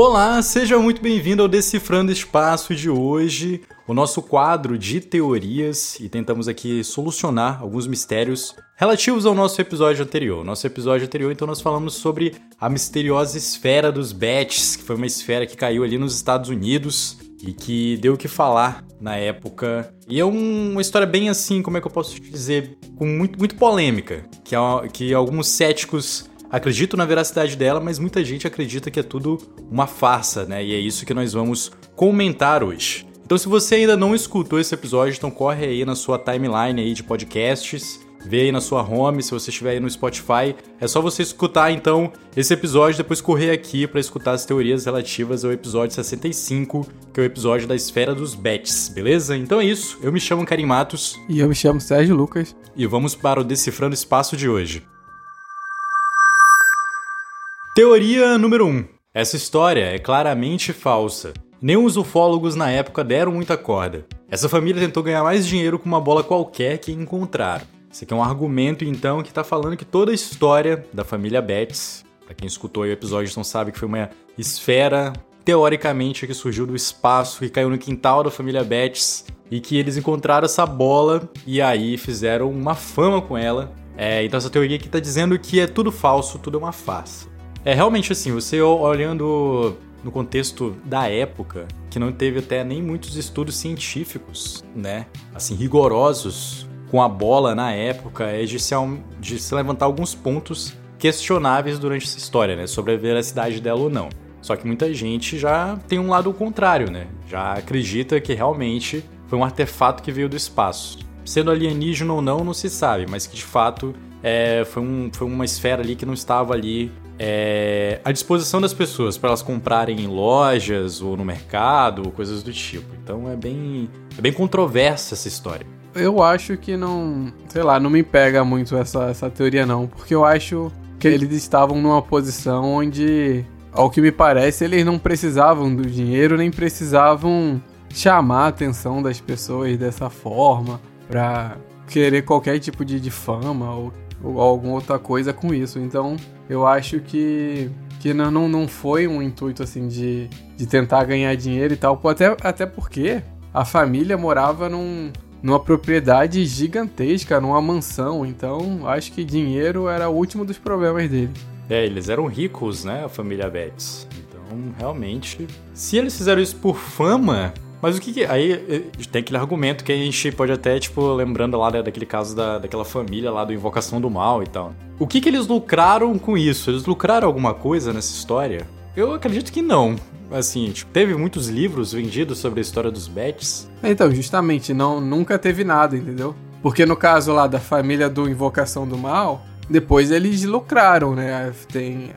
Olá, seja muito bem-vindo ao Decifrando Espaço de hoje, o nosso quadro de teorias e tentamos aqui solucionar alguns mistérios relativos ao nosso episódio anterior. Nosso episódio anterior, então, nós falamos sobre a misteriosa esfera dos Bats, que foi uma esfera que caiu ali nos Estados Unidos e que deu o que falar na época. E é um, uma história bem assim, como é que eu posso dizer, com muito, muito polêmica, que, que alguns céticos acredito na veracidade dela, mas muita gente acredita que é tudo uma farsa, né? E é isso que nós vamos comentar hoje. Então, se você ainda não escutou esse episódio, então corre aí na sua timeline aí de podcasts, vê aí na sua home, se você estiver aí no Spotify, é só você escutar então esse episódio, depois correr aqui para escutar as teorias relativas ao episódio 65, que é o episódio da esfera dos bets, beleza? Então é isso, eu me chamo Karim Matos. E eu me chamo Sérgio Lucas. E vamos para o Decifrando Espaço de hoje. Teoria número 1. Essa história é claramente falsa. Nem os ufólogos na época deram muita corda. Essa família tentou ganhar mais dinheiro com uma bola qualquer que encontraram. Isso aqui é um argumento, então, que está falando que toda a história da família Betts, para quem escutou o episódio não sabe que foi uma esfera, teoricamente, que surgiu do espaço, que caiu no quintal da família Betts, e que eles encontraram essa bola e aí fizeram uma fama com ela. É, então essa teoria aqui está dizendo que é tudo falso, tudo é uma farsa. É realmente assim, você olhando no contexto da época, que não teve até nem muitos estudos científicos, né, assim, rigorosos com a bola na época, é de se, de se levantar alguns pontos questionáveis durante essa história, né, sobre a veracidade dela ou não. Só que muita gente já tem um lado contrário, né? Já acredita que realmente foi um artefato que veio do espaço. Sendo alienígena ou não, não se sabe, mas que de fato é, foi, um, foi uma esfera ali que não estava ali é, à disposição das pessoas para elas comprarem em lojas ou no mercado ou coisas do tipo. Então é bem, é bem controversa essa história. Eu acho que não, sei lá, não me pega muito essa, essa teoria não, porque eu acho que eles estavam numa posição onde, ao que me parece, eles não precisavam do dinheiro nem precisavam chamar a atenção das pessoas dessa forma para querer qualquer tipo de, de fama ou, ou alguma outra coisa com isso. Então, eu acho que, que não, não, não foi um intuito assim de, de tentar ganhar dinheiro e tal. Até, até porque a família morava num, numa propriedade gigantesca, numa mansão. Então acho que dinheiro era o último dos problemas dele. É, eles eram ricos, né? A família Betts. Então, realmente. Se eles fizeram isso por fama, mas o que, que, Aí eh, tem aquele argumento que a gente pode até, tipo, lembrando lá daquele caso da, daquela família lá do Invocação do Mal e tal. O que, que eles lucraram com isso? Eles lucraram alguma coisa nessa história? Eu acredito que não. Assim, tipo, teve muitos livros vendidos sobre a história dos Bets. Então, justamente, não nunca teve nada, entendeu? Porque no caso lá da família do Invocação do Mal, depois eles lucraram, né? Tem,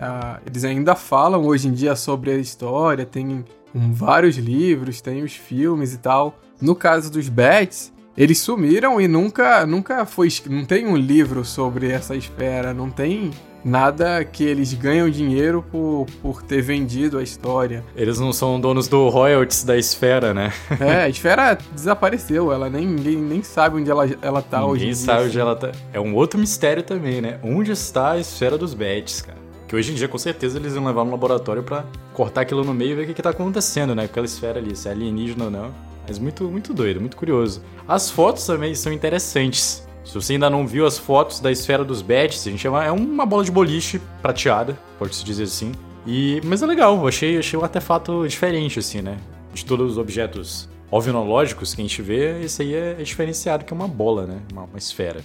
eles ainda falam hoje em dia sobre a história, tem vários livros, tem os filmes e tal. No caso dos Bats, eles sumiram e nunca, nunca foi. Não tem um livro sobre essa esfera, não tem nada que eles ganham dinheiro por, por ter vendido a história. Eles não são donos do royalties da esfera, né? é, a esfera desapareceu, ela nem, ninguém nem sabe onde ela, ela tá ninguém hoje. Ninguém sabe onde ela tá. É um outro mistério também, né? Onde está a esfera dos Bats, cara? Que hoje em dia, com certeza, eles iam levar no laboratório para cortar aquilo no meio e ver o que, que tá acontecendo, né? Aquela esfera ali, se é alienígena ou não. Mas muito, muito doido, muito curioso. As fotos também são interessantes. Se você ainda não viu as fotos da esfera dos Bats, a gente chama, é uma bola de boliche prateada, pode-se dizer assim. E, mas é legal, eu achei, achei um artefato diferente, assim, né? De todos os objetos ovinológicos que a gente vê, esse aí é, diferenciado, que é uma bola, né? Uma, uma esfera.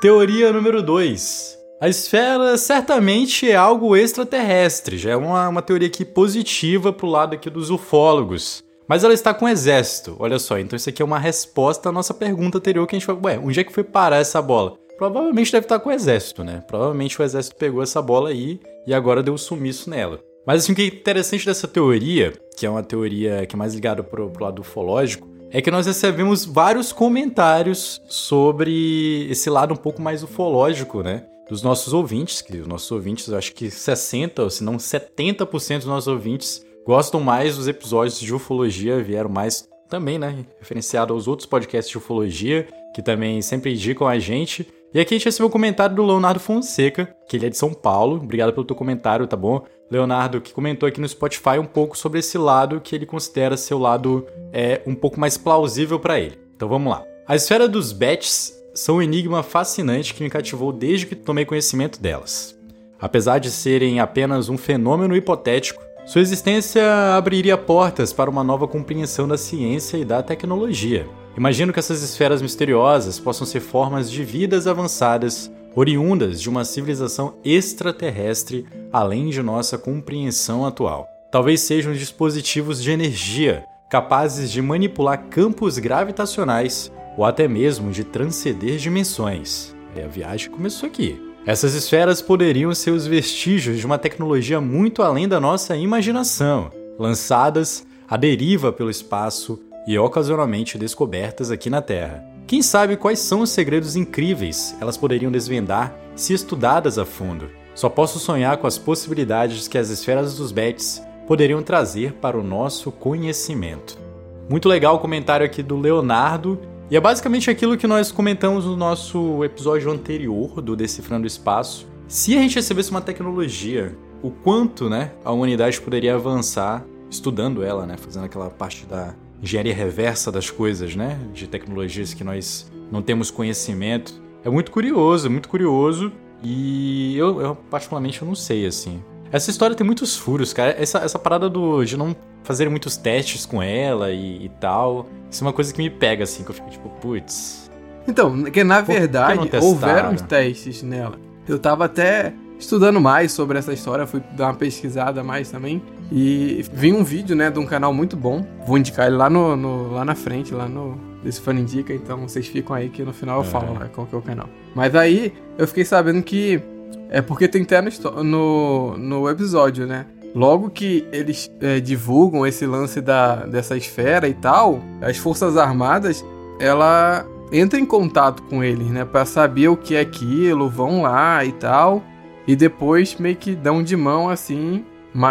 Teoria número 2. A esfera certamente é algo extraterrestre, já é uma, uma teoria aqui positiva pro lado aqui dos ufólogos. Mas ela está com o exército, olha só, então isso aqui é uma resposta à nossa pergunta anterior que a gente falou, ué, onde é que foi parar essa bola? Provavelmente deve estar com o exército, né? Provavelmente o exército pegou essa bola aí e agora deu sumiço nela. Mas assim, o que é interessante dessa teoria, que é uma teoria que é mais ligada pro, pro lado ufológico, é que nós recebemos vários comentários sobre esse lado um pouco mais ufológico, né? Dos nossos ouvintes, que os nossos ouvintes, acho que 60% ou se não 70% dos nossos ouvintes gostam mais dos episódios de ufologia, vieram mais também, né? Referenciado aos outros podcasts de ufologia, que também sempre indicam a gente. E aqui a gente recebeu o comentário do Leonardo Fonseca, que ele é de São Paulo. Obrigado pelo teu comentário, tá bom? Leonardo, que comentou aqui no Spotify um pouco sobre esse lado que ele considera ser o lado é, um pouco mais plausível para ele. Então vamos lá. A esfera dos Bets são um enigma fascinante que me cativou desde que tomei conhecimento delas. Apesar de serem apenas um fenômeno hipotético, sua existência abriria portas para uma nova compreensão da ciência e da tecnologia. Imagino que essas esferas misteriosas possam ser formas de vidas avançadas, oriundas de uma civilização extraterrestre além de nossa compreensão atual. Talvez sejam dispositivos de energia capazes de manipular campos gravitacionais ou até mesmo de transcender dimensões. E a viagem começou aqui. Essas esferas poderiam ser os vestígios de uma tecnologia muito além da nossa imaginação, lançadas à deriva pelo espaço e ocasionalmente descobertas aqui na Terra. Quem sabe quais são os segredos incríveis elas poderiam desvendar se estudadas a fundo. Só posso sonhar com as possibilidades que as esferas dos Bets poderiam trazer para o nosso conhecimento. Muito legal o comentário aqui do Leonardo e é basicamente aquilo que nós comentamos no nosso episódio anterior do Decifrando o Espaço. Se a gente recebesse uma tecnologia, o quanto né, a humanidade poderia avançar estudando ela, né, fazendo aquela parte da engenharia reversa das coisas, né, de tecnologias que nós não temos conhecimento. É muito curioso, é muito curioso e eu, eu particularmente eu não sei assim. Essa história tem muitos furos, cara. Essa, essa parada do, de não fazer muitos testes com ela e, e, tal. Isso é uma coisa que me pega, assim, que eu fico tipo, putz. Então, que na verdade que houveram testes nela. Eu tava até estudando mais sobre essa história, fui dar uma pesquisada mais também. E vi um vídeo, né, de um canal muito bom. Vou indicar ele lá, no, no lá na frente, lá no desse fã indica, então vocês ficam aí que no final eu é. falo né, qual que é o canal. Mas aí eu fiquei sabendo que é porque tem até no, no, no episódio, né? Logo que eles é, divulgam esse lance da, dessa esfera e tal, as Forças Armadas, ela entra em contato com eles, né? Pra saber o que é aquilo, vão lá e tal. E depois meio que dão de mão assim,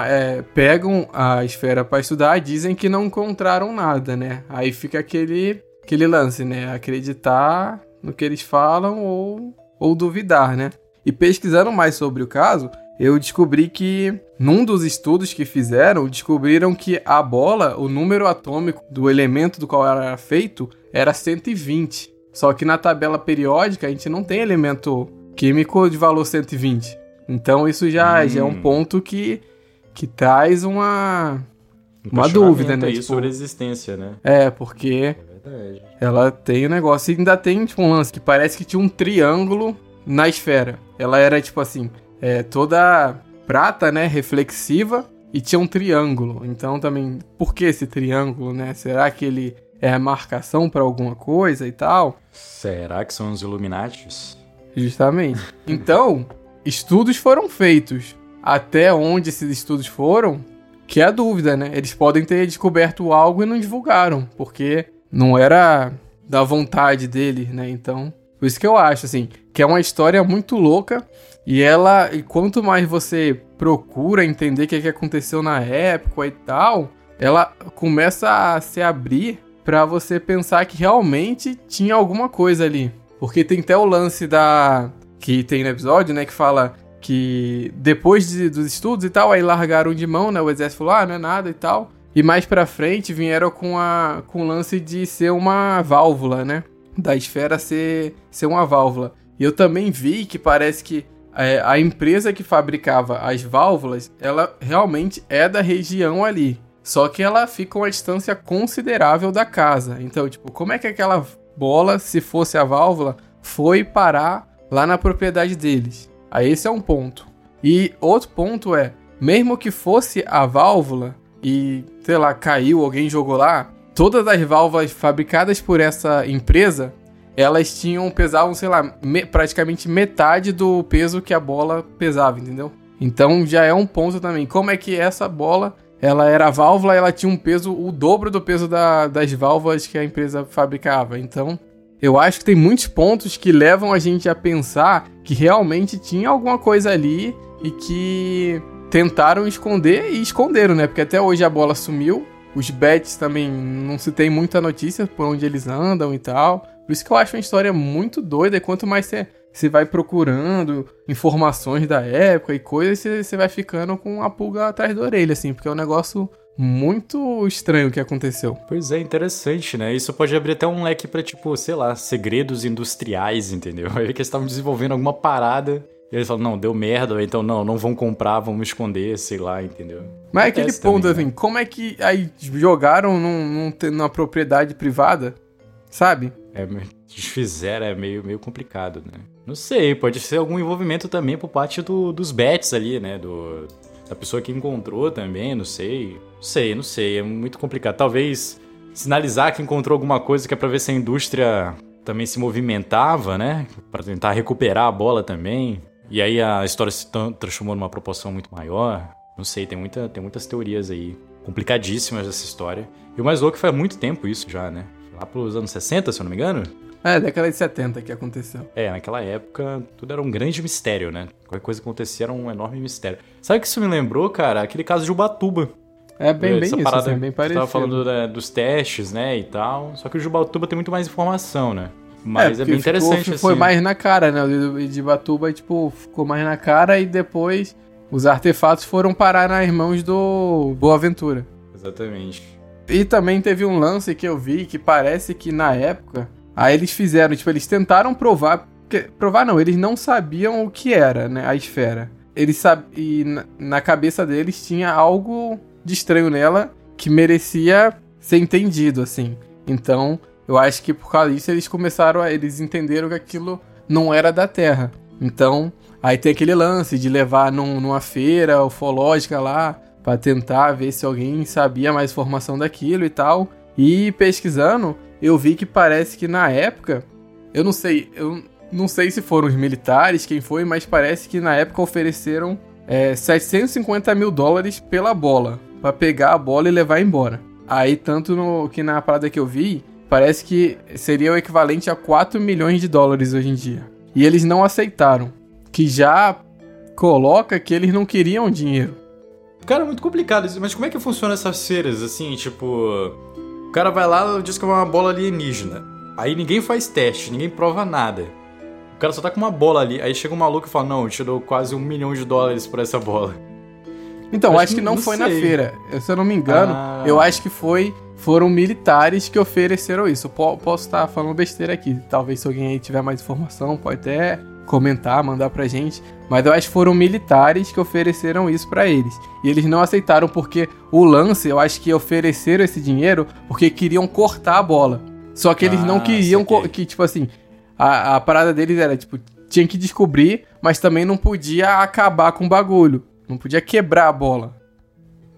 é, pegam a esfera para estudar, dizem que não encontraram nada, né? Aí fica aquele, aquele lance, né? Acreditar no que eles falam ou, ou duvidar, né? E pesquisando mais sobre o caso, eu descobri que num dos estudos que fizeram, descobriram que a bola, o número atômico do elemento do qual ela era feito, era 120. Só que na tabela periódica a gente não tem elemento químico de valor 120. Então isso já, hum. já é um ponto que, que traz uma, um uma dúvida, né? Tipo, sobre a existência, né? É, porque é ela tem o um negócio. E ainda tem tipo, um lance que parece que tinha um triângulo na esfera. Ela era tipo assim, é, toda prata, né, reflexiva e tinha um triângulo. Então também, por que esse triângulo, né? Será que ele é a marcação para alguma coisa e tal? Será que são os Illuminatis? Justamente. Então, estudos foram feitos. Até onde esses estudos foram, que é a dúvida, né? Eles podem ter descoberto algo e não divulgaram, porque não era da vontade dele, né? Então, por isso que eu acho, assim, que é uma história muito louca. E ela, e quanto mais você procura entender o que, é que aconteceu na época e tal, ela começa a se abrir para você pensar que realmente tinha alguma coisa ali. Porque tem até o lance da. Que tem no episódio, né? Que fala que depois de, dos estudos e tal, aí largaram de mão, né? O exército falou, ah, não é nada e tal. E mais pra frente vieram com, a, com o lance de ser uma válvula, né? da esfera ser, ser uma válvula. E eu também vi que parece que é, a empresa que fabricava as válvulas, ela realmente é da região ali. Só que ela fica uma distância considerável da casa. Então, tipo, como é que aquela bola, se fosse a válvula, foi parar lá na propriedade deles? Aí esse é um ponto. E outro ponto é, mesmo que fosse a válvula e, sei lá, caiu, alguém jogou lá, todas as válvulas fabricadas por essa empresa, elas tinham, pesavam, sei lá, me, praticamente metade do peso que a bola pesava, entendeu? Então já é um ponto também. Como é que essa bola, ela era válvula, ela tinha um peso, o dobro do peso da, das válvulas que a empresa fabricava. Então, eu acho que tem muitos pontos que levam a gente a pensar que realmente tinha alguma coisa ali e que tentaram esconder e esconderam, né? Porque até hoje a bola sumiu, os bets também não se tem muita notícia por onde eles andam e tal. Por isso que eu acho uma história muito doida. E quanto mais você vai procurando informações da época e coisas, você, você vai ficando com a pulga atrás da orelha, assim, porque é um negócio muito estranho que aconteceu. Pois é, interessante, né? Isso pode abrir até um leque pra, tipo, sei lá, segredos industriais, entendeu? Aí que eles estavam desenvolvendo alguma parada e eles falam, não, deu merda, então não, não vão comprar, vamos esconder, sei lá, entendeu? Mas é aquele ponto, também, assim, né? como é que aí jogaram num, num, numa propriedade privada, sabe? É, desfizeram, é meio, meio complicado, né? Não sei, pode ser algum envolvimento também por parte do, dos bets ali, né? Do, da pessoa que encontrou também, não sei. Não sei, não sei, é muito complicado. Talvez sinalizar que encontrou alguma coisa que é pra ver se a indústria também se movimentava, né? Para tentar recuperar a bola também. E aí a história se transformou numa proporção muito maior. Não sei, tem, muita, tem muitas teorias aí complicadíssimas dessa história. E o mais louco foi há muito tempo isso já, né? Lá pelos anos 60, se eu não me engano. É, década de 70 que aconteceu. É, naquela época tudo era um grande mistério, né? Qualquer coisa que acontecia era um enorme mistério. Sabe o que isso me lembrou, cara? Aquele caso de Ubatuba. É bem, bem isso, assim, bem parecido. Você tava falando né, dos testes, né, e tal. Só que o Jubatuba tem muito mais informação, né? Mas é, é bem interessante, ficou, Foi assim. mais na cara, né? O de Batuba, tipo, ficou mais na cara e depois os artefatos foram parar nas mãos do Boaventura. Exatamente. E também teve um lance que eu vi que parece que na época Aí eles fizeram, tipo, eles tentaram provar. provar não, eles não sabiam o que era, né? A esfera. Eles sab... E na, cabeça deles tinha algo de estranho nela que merecia ser entendido, assim. Então, eu acho que por causa disso eles começaram a. Eles entenderam que aquilo não era da Terra. Então, aí tem aquele lance de levar num, numa feira ufológica lá para tentar ver se alguém sabia mais informação daquilo e tal. E pesquisando, eu vi que parece que na época, eu não sei, eu não sei se foram os militares, quem foi, mas parece que na época ofereceram é, 750 mil dólares pela bola, para pegar a bola e levar embora. Aí, tanto no que na parada que eu vi, parece que seria o equivalente a 4 milhões de dólares hoje em dia. E eles não aceitaram, que já coloca que eles não queriam dinheiro. Cara, é muito complicado mas como é que funciona essas feiras, assim, tipo... O cara vai lá e diz que é uma bola alienígena. Aí ninguém faz teste, ninguém prova nada. O cara só tá com uma bola ali. Aí chega um maluco e fala: Não, eu te dou quase um milhão de dólares por essa bola. Então, acho, acho que não, não foi sei. na feira. Se eu não me engano, ah. eu acho que foi. Foram militares que ofereceram isso. Posso estar falando besteira aqui. Talvez se alguém aí tiver mais informação, pode até comentar, mandar pra gente. Mas eu acho que foram militares que ofereceram isso para eles. E eles não aceitaram porque o lance, eu acho que ofereceram esse dinheiro porque queriam cortar a bola. Só que eles ah, não queriam que, tipo assim, a, a parada deles era, tipo, tinha que descobrir, mas também não podia acabar com o bagulho. Não podia quebrar a bola.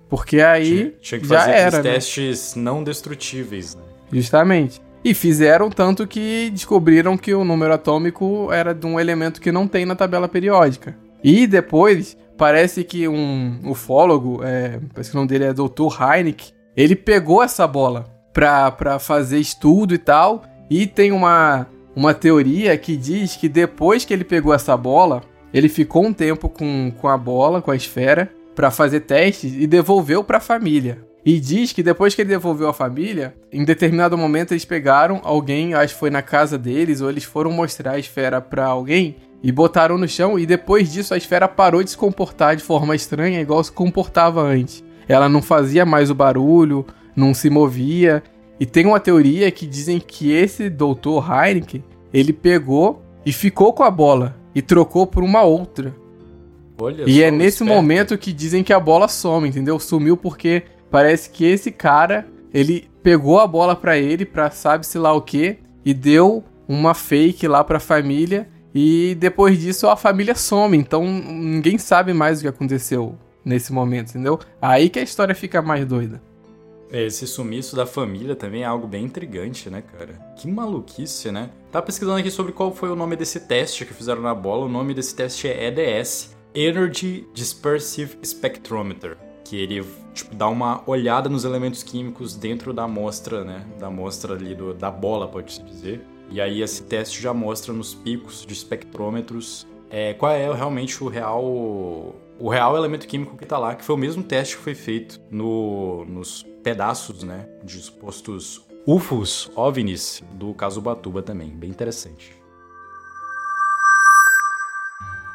Porque aí tinha, tinha que já fazer era, né? testes não destrutíveis, né? Justamente. E fizeram tanto que descobriram que o número atômico era de um elemento que não tem na tabela periódica. E depois, parece que um ufólogo, é, parece que o nome dele é Dr. Heineck, ele pegou essa bola pra fazer estudo e tal. E tem uma, uma teoria que diz que depois que ele pegou essa bola, ele ficou um tempo com, com a bola, com a esfera, para fazer testes e devolveu para a família. E diz que depois que ele devolveu a família, em determinado momento eles pegaram alguém, acho que foi na casa deles, ou eles foram mostrar a esfera para alguém e botaram no chão. E depois disso a esfera parou de se comportar de forma estranha, igual se comportava antes. Ela não fazia mais o barulho, não se movia. E tem uma teoria que dizem que esse doutor Heineken, ele pegou e ficou com a bola e trocou por uma outra. Olha e é nesse esperto. momento que dizem que a bola some, entendeu? Sumiu porque Parece que esse cara, ele pegou a bola para ele, pra sabe-se lá o que, e deu uma fake lá pra família. E depois disso a família some, então ninguém sabe mais o que aconteceu nesse momento, entendeu? Aí que a história fica mais doida. É, esse sumiço da família também é algo bem intrigante, né, cara? Que maluquice, né? Tá pesquisando aqui sobre qual foi o nome desse teste que fizeram na bola. O nome desse teste é EDS Energy Dispersive Spectrometer que ele tipo, dá uma olhada nos elementos químicos dentro da amostra, né? Da amostra ali do, da bola, pode-se dizer. E aí esse teste já mostra nos picos de espectrômetros é, qual é realmente o real o real elemento químico que está lá, que foi o mesmo teste que foi feito no, nos pedaços, né, de supostos UFOs, OVNIs do caso Batuba também, bem interessante.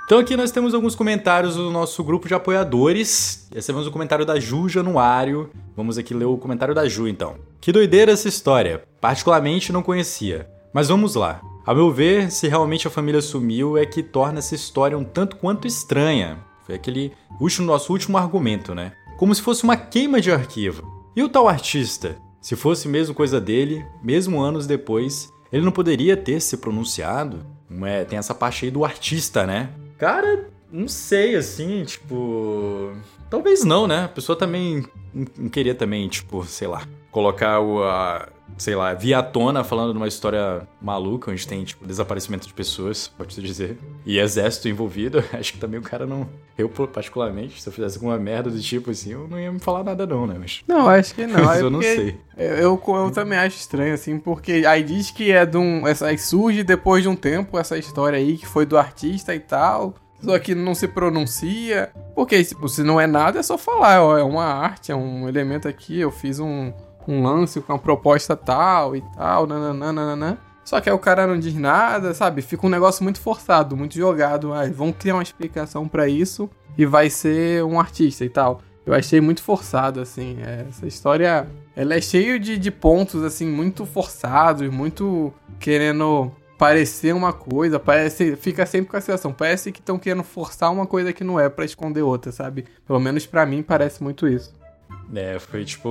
Então aqui nós temos alguns comentários do nosso grupo de apoiadores. Recebemos o comentário da Ju Januário. Vamos aqui ler o comentário da Ju então. Que doideira essa história. Particularmente não conhecia. Mas vamos lá. A meu ver, se realmente a família sumiu, é que torna essa história um tanto quanto estranha. Foi aquele último, nosso último argumento, né? Como se fosse uma queima de arquivo. E o tal artista? Se fosse mesmo coisa dele, mesmo anos depois, ele não poderia ter se pronunciado? É, tem essa parte aí do artista, né? Cara, não sei, assim, tipo. Talvez não, né? A pessoa também não queria também, tipo, sei lá, colocar o. A, sei lá, via tona falando de uma história maluca, onde tem, tipo, desaparecimento de pessoas, pode-se dizer, e exército envolvido, acho que também o cara não. Eu, particularmente, se eu fizesse alguma merda do tipo assim, eu não ia me falar nada, não, né? Mas... Não, acho que não. Mas é eu não sei. Eu, eu, eu, também acho estranho, assim, porque aí diz que é de um. Essa, aí surge depois de um tempo essa história aí que foi do artista e tal. Só que não se pronuncia. Porque, tipo, se não é nada, é só falar, ó, é uma arte, é um elemento aqui, eu fiz um um lance com uma proposta tal e tal, nananana. Só que aí o cara não diz nada, sabe? Fica um negócio muito forçado, muito jogado. Ah, vão criar uma explicação para isso e vai ser um artista e tal. Eu achei muito forçado, assim. É, essa história, ela é cheia de, de pontos, assim, muito forçados, muito querendo parecer uma coisa, parece, fica sempre com a sensação, parece que estão querendo forçar uma coisa que não é para esconder outra, sabe? Pelo menos para mim parece muito isso. É, foi tipo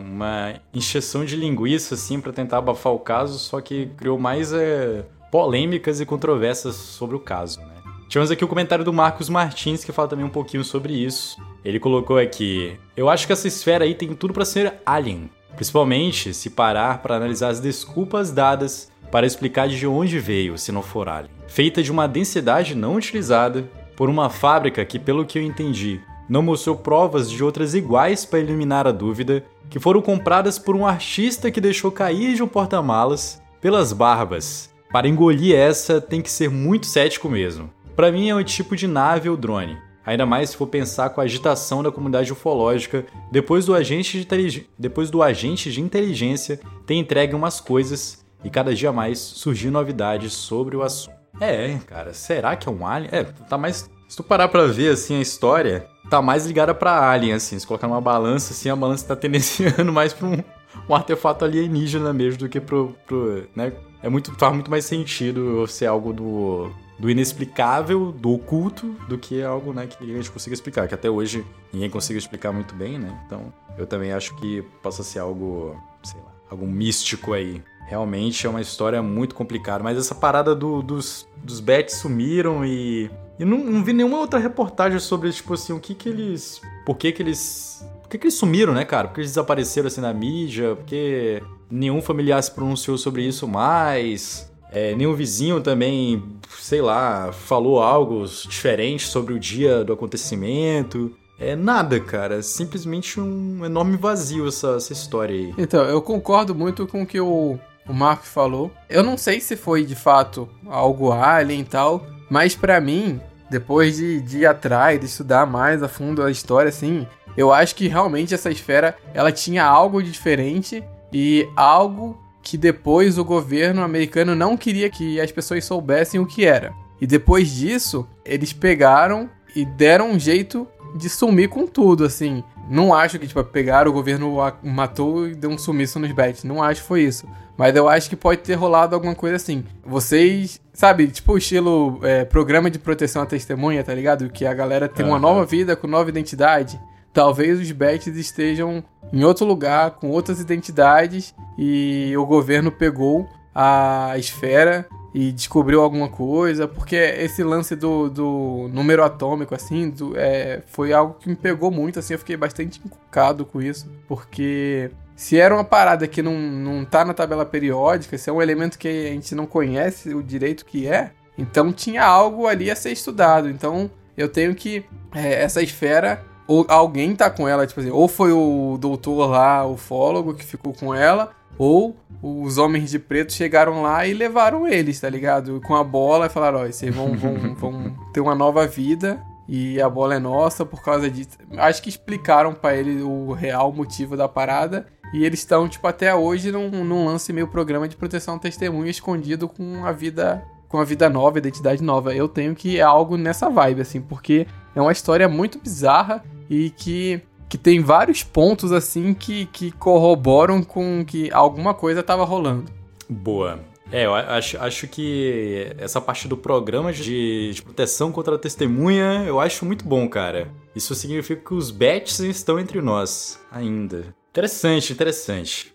uma encheção de linguiça, assim, para tentar abafar o caso, só que criou mais é, polêmicas e controvérsias sobre o caso, né? Tivemos aqui o comentário do Marcos Martins, que fala também um pouquinho sobre isso. Ele colocou aqui: Eu acho que essa esfera aí tem tudo para ser alien. Principalmente se parar para analisar as desculpas dadas para explicar de onde veio, se não for alien. Feita de uma densidade não utilizada, por uma fábrica que, pelo que eu entendi, não mostrou provas de outras iguais para eliminar a dúvida, que foram compradas por um artista que deixou cair de um porta-malas pelas barbas. Para engolir essa, tem que ser muito cético mesmo. Para mim é um tipo de nave ou drone, ainda mais se for pensar com a agitação da comunidade ufológica depois do agente de, depois do agente de inteligência ter entregue umas coisas e cada dia mais surgir novidades sobre o assunto. É, cara, será que é um alien? É, tá mais. Se tu parar pra ver assim a história, tá mais ligada pra Alien, assim. Se colocar numa balança, assim, a balança tá tendenciando mais pra um, um artefato alienígena mesmo do que pro. pro né? É muito, faz muito mais sentido ser algo do, do inexplicável, do oculto, do que algo né, que a gente consiga explicar. Que até hoje ninguém consiga explicar muito bem, né? Então eu também acho que possa ser algo, sei lá, algo místico aí. Realmente é uma história muito complicada. Mas essa parada do, dos, dos bets sumiram e e não, não, vi nenhuma outra reportagem sobre, tipo assim, o que que eles. Por que que eles. Por que que eles sumiram, né, cara? Por que eles desapareceram assim na mídia? Porque nenhum familiar se pronunciou sobre isso mais. É, nenhum vizinho também, sei lá, falou algo diferente sobre o dia do acontecimento. É nada, cara. Simplesmente um enorme vazio essa, essa história aí. Então, eu concordo muito com o que o, o Mark falou. Eu não sei se foi de fato algo alien e tal, mas para mim, depois de, de ir atrás, de estudar mais a fundo a história, assim, eu acho que realmente essa esfera ela tinha algo de diferente e algo que depois o governo americano não queria que as pessoas soubessem o que era. E depois disso, eles pegaram e deram um jeito de sumir com tudo, assim. Não acho que, tipo, pegaram, o governo matou e deu um sumiço nos bets. Não acho que foi isso. Mas eu acho que pode ter rolado alguma coisa assim. Vocês, sabe, tipo o estilo é, programa de proteção à testemunha, tá ligado? Que a galera tem uhum. uma nova vida com nova identidade. Talvez os bets estejam em outro lugar, com outras identidades, e o governo pegou a esfera e descobriu alguma coisa, porque esse lance do, do número atômico, assim, do, é, foi algo que me pegou muito, assim, eu fiquei bastante encucado com isso, porque se era uma parada que não, não tá na tabela periódica, se é um elemento que a gente não conhece o direito que é, então tinha algo ali a ser estudado. Então eu tenho que. É, essa esfera, ou alguém tá com ela, tipo assim, ou foi o doutor lá, o fólogo, que ficou com ela, ou os homens de preto chegaram lá e levaram eles, tá ligado? Com a bola e falaram: ó, vocês vão, vão, vão ter uma nova vida e a bola é nossa por causa disso. Acho que explicaram para ele o real motivo da parada e eles estão, tipo, até hoje num, num lance meio programa de proteção ao testemunho escondido com a vida com a vida nova, identidade nova. Eu tenho que é algo nessa vibe, assim, porque é uma história muito bizarra e que, que tem vários pontos, assim, que, que corroboram com que alguma coisa tava rolando. Boa. É, eu acho, acho que essa parte do programa de, de, proteção contra a testemunha eu acho muito bom, cara. Isso significa que os bets estão entre nós ainda. Interessante, interessante.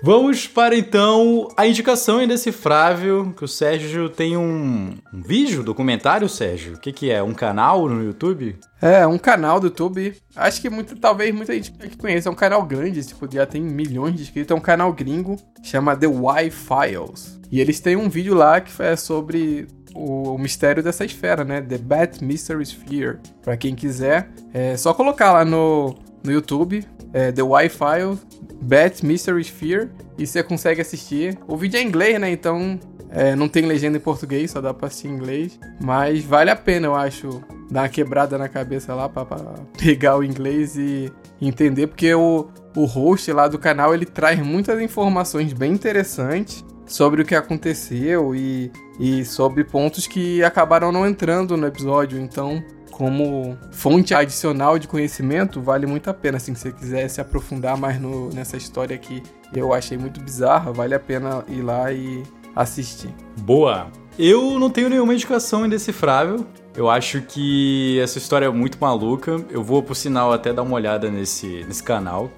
Vamos para então a indicação indecifrável, que o Sérgio tem um, um vídeo, documentário, Sérgio? O que, que é? Um canal no YouTube? É, um canal do YouTube. Acho que muito, talvez muita gente conheça. É um canal grande, tipo, já tem milhões de inscritos. É um canal gringo, chama The Y-Files. E eles têm um vídeo lá que é sobre o, o, mistério dessa esfera, né? The Bat Mystery Sphere. Pra quem quiser, é só colocar lá no, no YouTube, é, The Wi-Fi Bat Mystery Sphere, e você consegue assistir. O vídeo é em inglês, né? Então é, não tem legenda em português, só dá pra assistir em inglês. Mas vale a pena, eu acho, dar uma quebrada na cabeça lá pra, pra pegar o inglês e entender, porque o, o host lá do canal ele traz muitas informações bem interessantes sobre o que aconteceu e, e sobre pontos que acabaram não entrando no episódio. Então como fonte adicional de conhecimento, vale muito a pena. Assim, se você quiser se aprofundar mais no, nessa história que eu achei muito bizarra, vale a pena ir lá e assistir. Boa! Eu não tenho nenhuma indicação indecifrável. Eu acho que essa história é muito maluca. Eu vou, por sinal, até dar uma olhada nesse, nesse canal.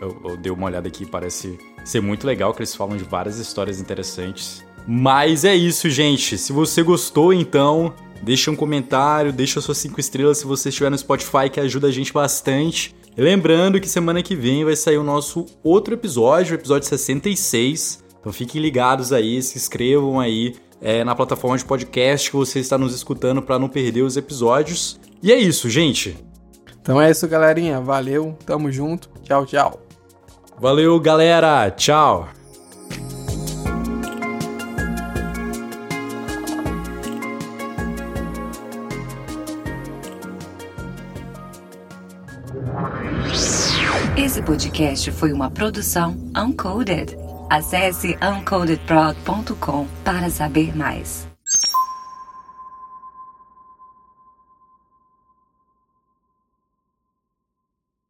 Eu, eu dei uma olhada aqui, parece ser muito legal, que eles falam de várias histórias interessantes. Mas é isso, gente. Se você gostou, então Deixa um comentário, deixa suas 5 estrelas se você estiver no Spotify, que ajuda a gente bastante. E lembrando que semana que vem vai sair o nosso outro episódio, o episódio 66. Então fiquem ligados aí, se inscrevam aí é, na plataforma de podcast que você está nos escutando para não perder os episódios. E é isso, gente. Então é isso, galerinha. Valeu, tamo junto. Tchau, tchau. Valeu, galera. Tchau. Podcast foi uma produção Uncoded. Acesse uncodedprod.com para saber mais.